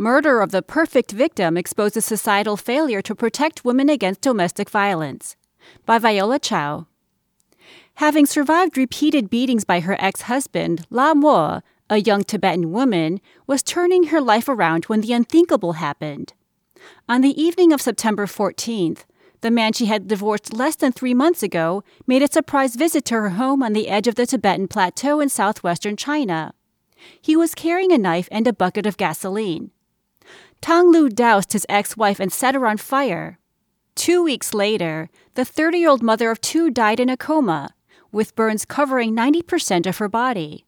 Murder of the Perfect Victim exposes societal failure to protect women against domestic violence. By Viola Zhou. Having survived repeated beatings by her ex husband, Lhamo, a young Tibetan woman, was turning her life around when the unthinkable happened. On the evening of September 14th, the man she had divorced less than three months ago made a surprise visit to her home on the edge of the Tibetan Plateau in southwestern China. He was carrying a knife and a bucket of gasoline. Tang Lu doused his ex wife and set her on fire. Two weeks later, the 30 year old mother of two died in a coma, with burns covering 90% of her body.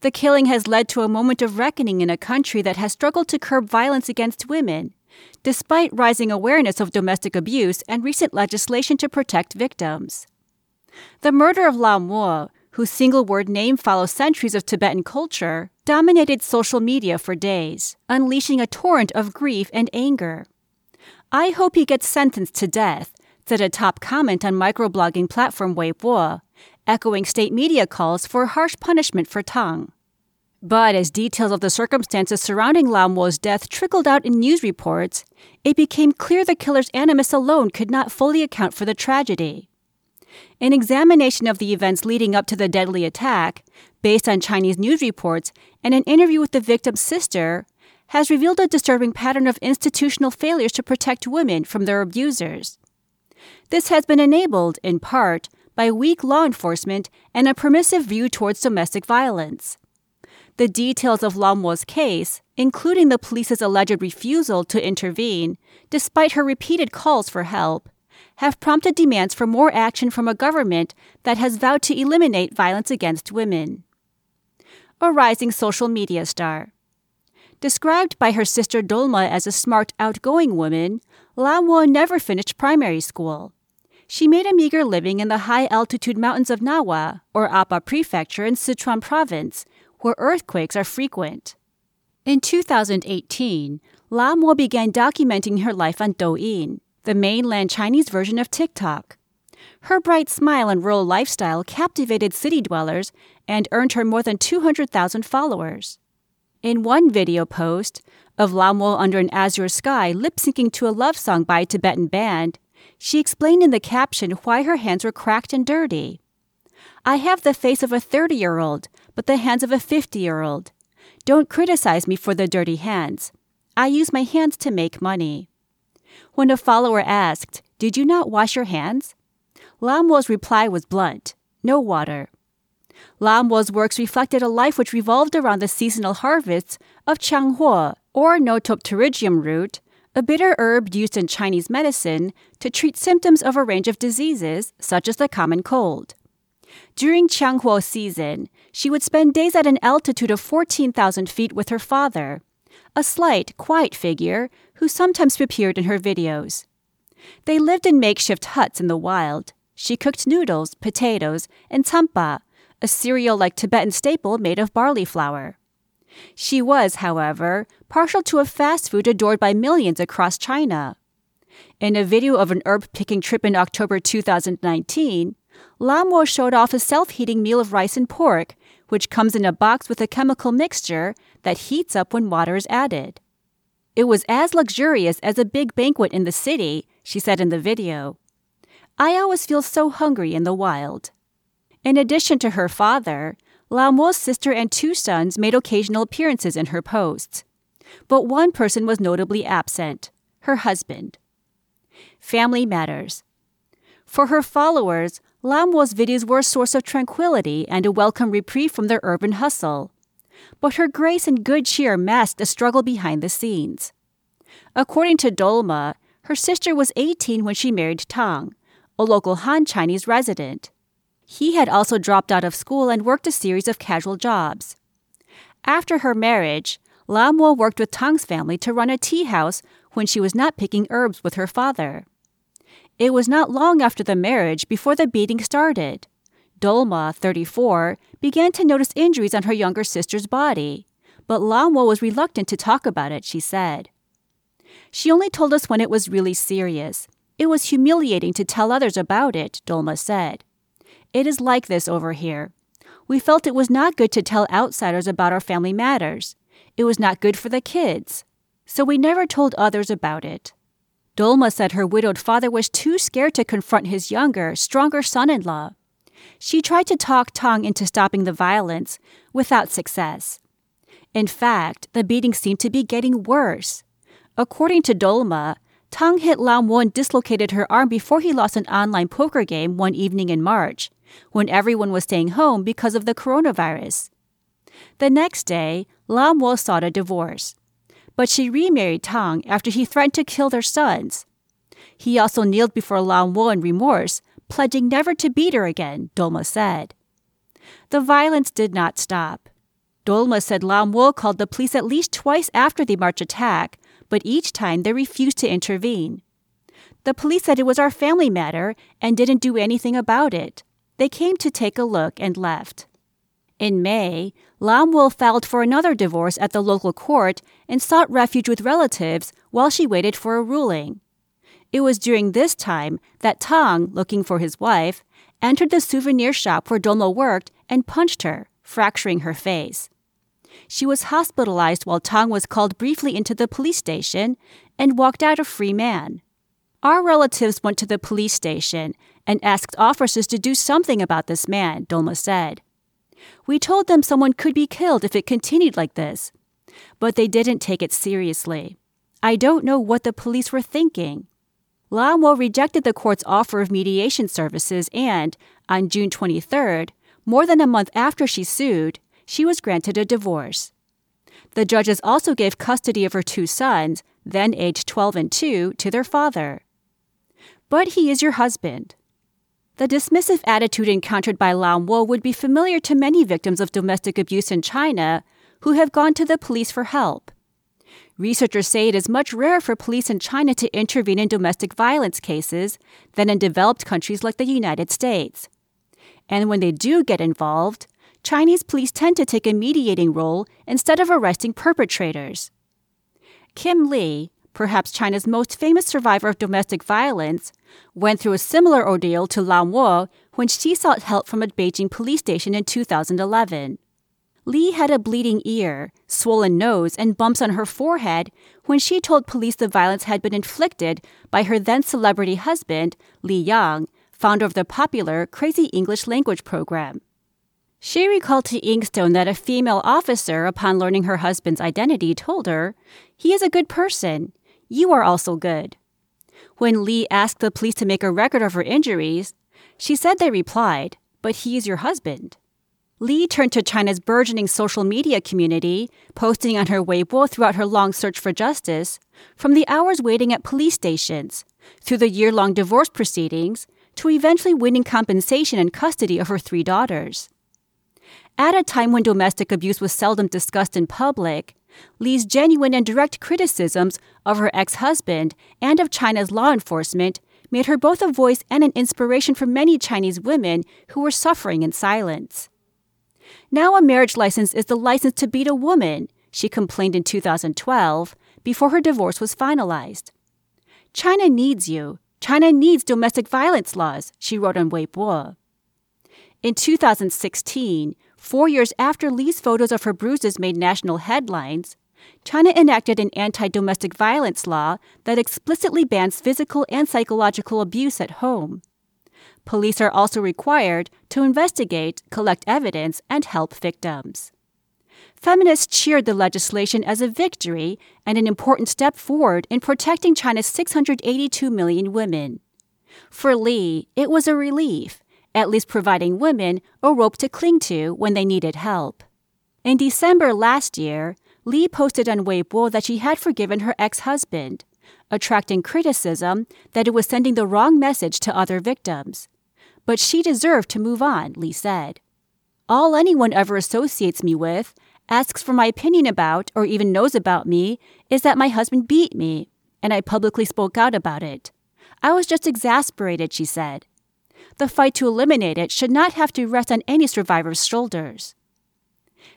The killing has led to a moment of reckoning in a country that has struggled to curb violence against women, despite rising awareness of domestic abuse and recent legislation to protect victims. The murder of Lhamo, whose single word name follows centuries of Tibetan culture, dominated social media for days, unleashing a torrent of grief and anger. I hope he gets sentenced to death, said a top comment on microblogging platform Weibo, echoing state media calls for harsh punishment for Tang. But as details of the circumstances surrounding Lhamo's death trickled out in news reports, it became clear the killer's animus alone could not fully account for the tragedy. An examination of the events leading up to the deadly attack, based on Chinese news reports and an interview with the victim's sister, has revealed a disturbing pattern of institutional failures to protect women from their abusers. This has been enabled, in part, by weak law enforcement and a permissive view towards domestic violence. The details of Lhamo's case, including the police's alleged refusal to intervene, despite her repeated calls for help, have prompted demands for more action from a government that has vowed to eliminate violence against women. A rising social media star. Described by her sister Dolma as a smart, outgoing woman, Lhamo never finished primary school. She made a meager living in the high altitude mountains of Ngawa, or Aba Prefecture in Sichuan Province, where earthquakes are frequent. In 2018, Lhamo began documenting her life on Douyin, the mainland Chinese version of TikTok. Her bright smile and rural lifestyle captivated city dwellers and earned her more than 200,000 followers. In one video post of Lhamo under an azure sky lip syncing to a love song by a Tibetan band, she explained in the caption why her hands were cracked and dirty. I have the face of a 30 year old, but the hands of a 50 year old. Don't criticize me for the dirty hands. I use my hands to make money. When a follower asked, Did you not wash your hands? Lhamo's reply was blunt no water. Lhamo's works reflected a life which revolved around the seasonal harvests of qianghuo, or Notopterygium root, a bitter herb used in Chinese medicine to treat symptoms of a range of diseases, such as the common cold. During qianghuo season, she would spend days at an altitude of 14,000 feet with her father, a slight, quiet figure who sometimes appeared in her videos. They lived in makeshift huts in the wild. She cooked noodles, potatoes, and tsampa, a cereal like Tibetan staple made of barley flour. She was, however, partial to a fast food adored by millions across China. In a video of an herb picking trip in October 2019, Lhamo showed off a self heating meal of rice and pork, which comes in a box with a chemical mixture that heats up when water is added. It was as luxurious as a big banquet in the city, she said in the video. I always feel so hungry in the wild. In addition to her father, Lhamo's sister and two sons made occasional appearances in her posts. But one person was notably absent her husband. Family Matters. For her followers, Lhamo's videos were a source of tranquility and a welcome reprieve from their urban hustle. But her grace and good cheer masked a struggle behind the scenes. According to Dolma, her sister was 18 when she married Tang, a local Han Chinese resident. He had also dropped out of school and worked a series of casual jobs. After her marriage, Lhamo worked with Tang's family to run a tea house when she was not picking herbs with her father. It was not long after the marriage before the beating started. Dolma, 34, began to notice injuries on her younger sister's body, but Lhamo was reluctant to talk about it, she said. She only told us when it was really serious. It was humiliating to tell others about it, Dolma said. It is like this over here. We felt it was not good to tell outsiders about our family matters. It was not good for the kids. so we never told others about it. Dolma said her widowed father was too scared to confront his younger, stronger son in law. She tried to talk Tang into stopping the violence, without success. In fact, the beating seemed to be getting worse. According to Dolma, Tang hit Lhamo and dislocated her arm before he lost an online poker game one evening in March, when everyone was staying home because of the coronavirus. The next day, Lam sought a divorce. But she remarried Tang after he threatened to kill their sons. He also kneeled before Lhamo in remorse, pledging never to beat her again, Dolma said. The violence did not stop. Dolma said Lhamo called the police at least twice after the March attack, but each time they refused to intervene. The police said it was our family matter and didn't do anything about it. They came to take a look and left. In May, Lhamo filed for another divorce at the local court and sought refuge with relatives while she waited for a ruling. It was during this time that Tang, looking for his wife, entered the souvenir shop where Dolma worked and punched her, fracturing her face. She was hospitalized while Tang was called briefly into the police station and walked out a free man. Our relatives went to the police station and asked officers to do something about this man, Dolma said. We told them someone could be killed if it continued like this, but they didn't take it seriously. I don't know what the police were thinking. Lhamo rejected the court's offer of mediation services and, on June 23rd, more than a month after she sued, she was granted a divorce. The judges also gave custody of her two sons, then aged 12 and 2, to their father. But he is your husband. The dismissive attitude encountered by Lhamo would be familiar to many victims of domestic abuse in China who have gone to the police for help. Researchers say it is much rarer for police in China to intervene in domestic violence cases than in developed countries like the United States. And when they do get involved, Chinese police tend to take a mediating role instead of arresting perpetrators. Kim Lee, perhaps China's most famous survivor of domestic violence, went through a similar ordeal to Lhamo when she sought help from a Beijing police station in 2011. Lee had a bleeding ear, swollen nose, and bumps on her forehead when she told police the violence had been inflicted by her then celebrity husband, Li Yang, founder of the popular Crazy English Language program. She recalled to Inkstone that a female officer, upon learning her husband's identity, told her, He is a good person. You are also good. When Lee asked the police to make a record of her injuries, she said they replied, But he is your husband. Lee turned to China's burgeoning social media community, posting on her Weibo throughout her long search for justice, from the hours waiting at police stations, through the year long divorce proceedings, to eventually winning compensation and custody of her three daughters. At a time when domestic abuse was seldom discussed in public, Lee's genuine and direct criticisms of her ex husband and of China's law enforcement made her both a voice and an inspiration for many Chinese women who were suffering in silence. Now, a marriage license is the license to beat a woman, she complained in 2012 before her divorce was finalized. China needs you. China needs domestic violence laws, she wrote on Weibo. In 2016, four years after Lee's photos of her bruises made national headlines, China enacted an anti domestic violence law that explicitly bans physical and psychological abuse at home. Police are also required to investigate, collect evidence, and help victims. Feminists cheered the legislation as a victory and an important step forward in protecting China's 682 million women. For Lee, it was a relief, at least providing women a rope to cling to when they needed help. In December last year, Lee posted on Weibo that she had forgiven her ex husband, attracting criticism that it was sending the wrong message to other victims. But she deserved to move on, Lee said. All anyone ever associates me with, asks for my opinion about, or even knows about me, is that my husband beat me, and I publicly spoke out about it. I was just exasperated, she said. The fight to eliminate it should not have to rest on any survivor's shoulders.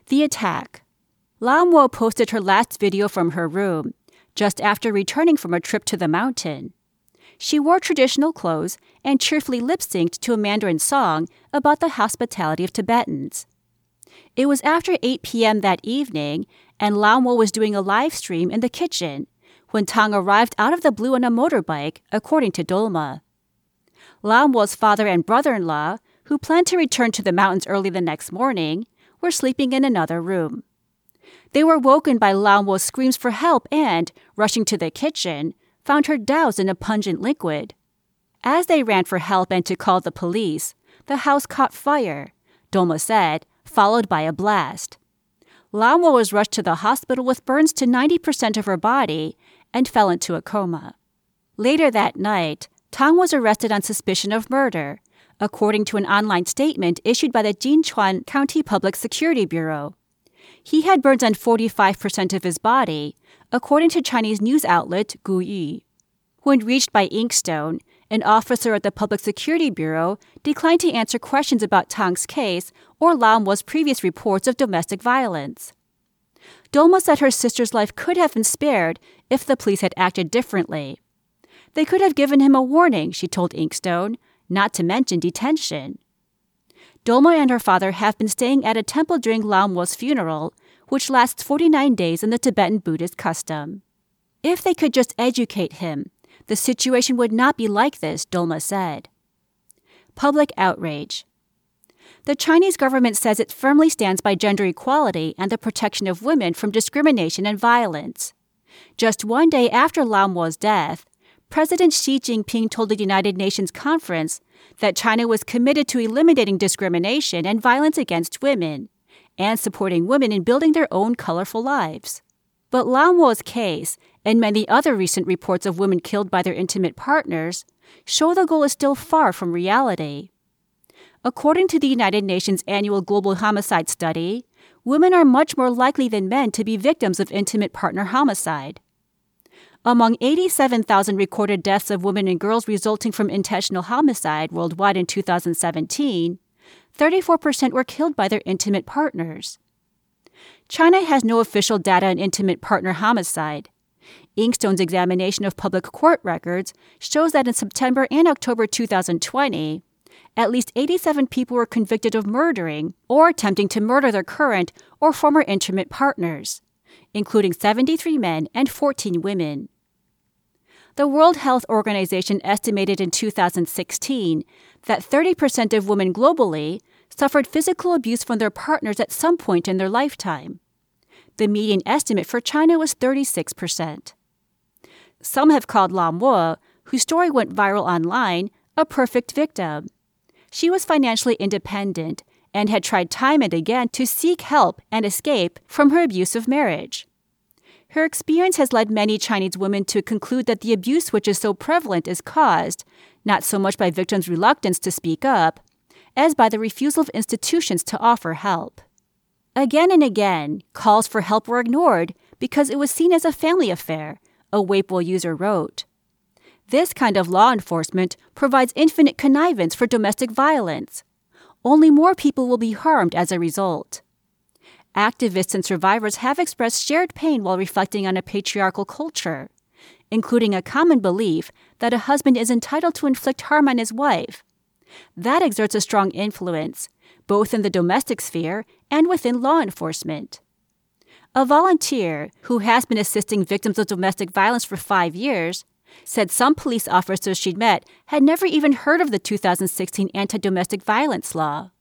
The attack. Lhamo posted her last video from her room, just after returning from a trip to the mountain. She wore traditional clothes and cheerfully lip synced to a Mandarin song about the hospitality of Tibetans. It was after 8 p.m. that evening, and Lhamo was doing a live stream in the kitchen when Tang arrived out of the blue on a motorbike, according to Dolma. Lhamo's father and brother in law, who planned to return to the mountains early the next morning, were sleeping in another room. They were woken by Lhamo's screams for help and, rushing to the kitchen, found her doused in a pungent liquid. As they ran for help and to call the police, the house caught fire, Dolma said, followed by a blast. Lhamo was rushed to the hospital with burns to 90% of her body and fell into a coma. Later that night, Tang was arrested on suspicion of murder, according to an online statement issued by the Jinchuan County Public Security Bureau. He had burns on 45% of his body, according to Chinese news outlet Guyu. When reached by Inkstone, an officer at the Public Security Bureau declined to answer questions about Tang's case or Lhamo's previous reports of domestic violence. Dolma said her sister's life could have been spared if the police had acted differently. They could have given him a warning, she told Inkstone, not to mention detention. Dolma and her father have been staying at a temple during Lhamo's funeral, which lasts 49 days in the Tibetan Buddhist custom. If they could just educate him, the situation would not be like this, Dolma said. Public outrage. The Chinese government says it firmly stands by gender equality and the protection of women from discrimination and violence. Just one day after Lhamo's death, President Xi Jinping told the United Nations conference that China was committed to eliminating discrimination and violence against women and supporting women in building their own colorful lives. But Lhamo's case and many other recent reports of women killed by their intimate partners show the goal is still far from reality. According to the United Nations annual Global Homicide Study, women are much more likely than men to be victims of intimate partner homicide. Among 87,000 recorded deaths of women and girls resulting from intentional homicide worldwide in 2017, 34% were killed by their intimate partners. China has no official data on intimate partner homicide. Inkstone's examination of public court records shows that in September and October 2020, at least 87 people were convicted of murdering or attempting to murder their current or former intimate partners, including 73 men and 14 women. The World Health Organization estimated in 2016 that 30% of women globally suffered physical abuse from their partners at some point in their lifetime. The median estimate for China was 36%. Some have called Lhamo, whose story went viral online, a perfect victim. She was financially independent and had tried time and again to seek help and escape from her abusive marriage. Her experience has led many Chinese women to conclude that the abuse which is so prevalent is caused not so much by victims' reluctance to speak up, as by the refusal of institutions to offer help. Again and again, calls for help were ignored because it was seen as a family affair, a Weibo user wrote. This kind of law enforcement provides infinite connivance for domestic violence. Only more people will be harmed as a result. Activists and survivors have expressed shared pain while reflecting on a patriarchal culture, including a common belief that a husband is entitled to inflict harm on his wife. That exerts a strong influence, both in the domestic sphere and within law enforcement. A volunteer who has been assisting victims of domestic violence for five years said some police officers she'd met had never even heard of the 2016 anti domestic violence law.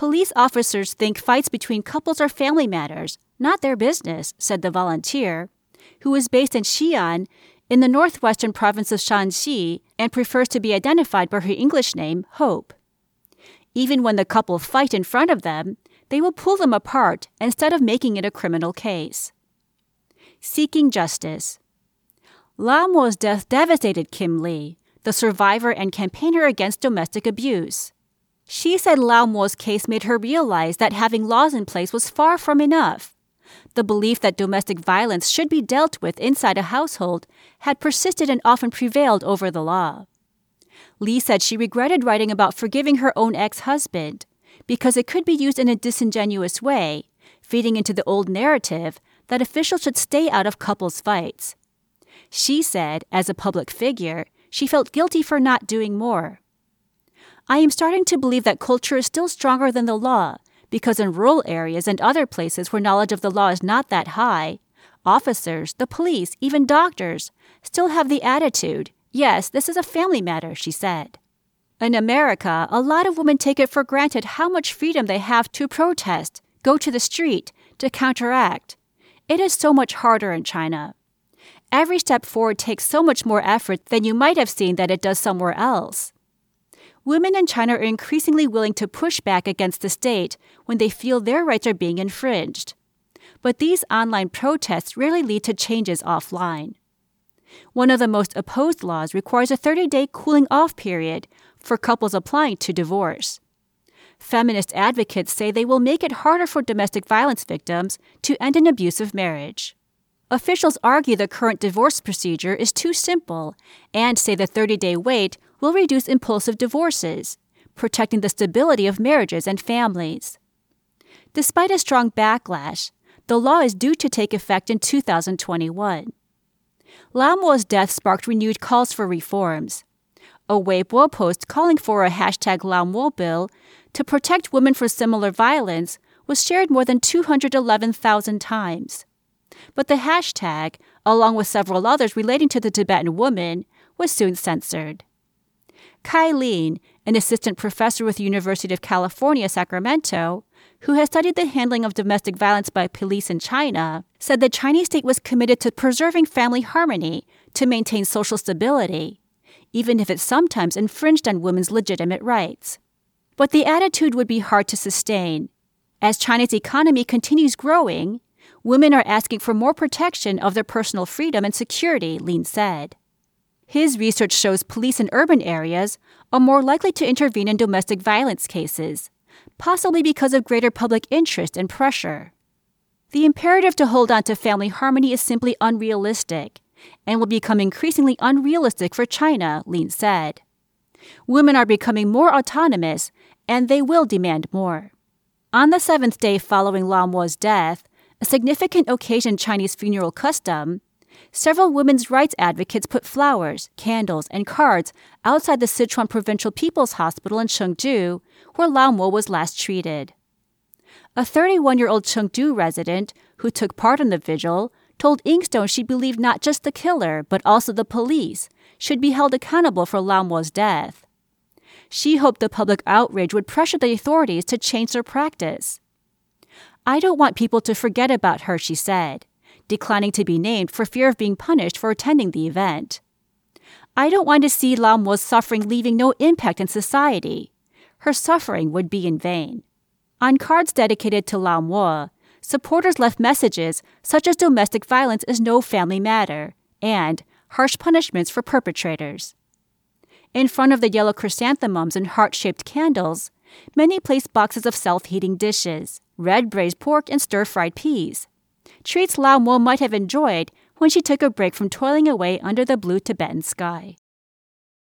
Police officers think fights between couples are family matters, not their business, said the volunteer, who is based in Xi'an in the northwestern province of Shaanxi and prefers to be identified by her English name, Hope. Even when the couple fight in front of them, they will pull them apart instead of making it a criminal case. Seeking justice. Lhamo's death devastated Kim Lee, the survivor and campaigner against domestic abuse. She said Lhamo's case made her realize that having laws in place was far from enough. The belief that domestic violence should be dealt with inside a household had persisted and often prevailed over the law. Lee said she regretted writing about forgiving her own ex husband because it could be used in a disingenuous way, feeding into the old narrative that officials should stay out of couples' fights. She said, as a public figure, she felt guilty for not doing more. I am starting to believe that culture is still stronger than the law because in rural areas and other places where knowledge of the law is not that high, officers, the police, even doctors still have the attitude yes, this is a family matter, she said. In America, a lot of women take it for granted how much freedom they have to protest, go to the street, to counteract. It is so much harder in China. Every step forward takes so much more effort than you might have seen that it does somewhere else. Women in China are increasingly willing to push back against the state when they feel their rights are being infringed. But these online protests rarely lead to changes offline. One of the most opposed laws requires a 30 day cooling off period for couples applying to divorce. Feminist advocates say they will make it harder for domestic violence victims to end an abusive marriage. Officials argue the current divorce procedure is too simple and say the 30 day wait will reduce impulsive divorces, protecting the stability of marriages and families. Despite a strong backlash, the law is due to take effect in 2021. Lhamo's death sparked renewed calls for reforms. A Weibo post calling for a hashtag Lhamo bill to protect women from similar violence was shared more than 211,000 times. But the hashtag, along with several others relating to the Tibetan woman, was soon censored. Lin, an assistant professor with the University of California, Sacramento, who has studied the handling of domestic violence by police in China, said the Chinese state was committed to preserving family harmony to maintain social stability, even if it sometimes infringed on women's legitimate rights. But the attitude would be hard to sustain. As China's economy continues growing, women are asking for more protection of their personal freedom and security, Lin said. His research shows police in urban areas are more likely to intervene in domestic violence cases, possibly because of greater public interest and pressure. The imperative to hold on to family harmony is simply unrealistic and will become increasingly unrealistic for China, Lin said. Women are becoming more autonomous and they will demand more. On the seventh day following Lhamo's death, a significant occasion Chinese funeral custom, several women's rights advocates put flowers, candles, and cards outside the Sichuan Provincial People's Hospital in Chengdu, where Lhamo was last treated. A 31 year old Chengdu resident who took part in the vigil told Inkstone she believed not just the killer, but also the police, should be held accountable for Lhamo's death. She hoped the public outrage would pressure the authorities to change their practice. I don't want people to forget about her, she said declining to be named for fear of being punished for attending the event. I don't want to see Lhamo's suffering leaving no impact in society. Her suffering would be in vain. On cards dedicated to Lhamo, supporters left messages such as domestic violence is no family matter and harsh punishments for perpetrators. In front of the yellow chrysanthemums and heart shaped candles, many placed boxes of self heating dishes, red braised pork, and stir fried peas treats Lhamo might have enjoyed when she took a break from toiling away under the blue Tibetan sky.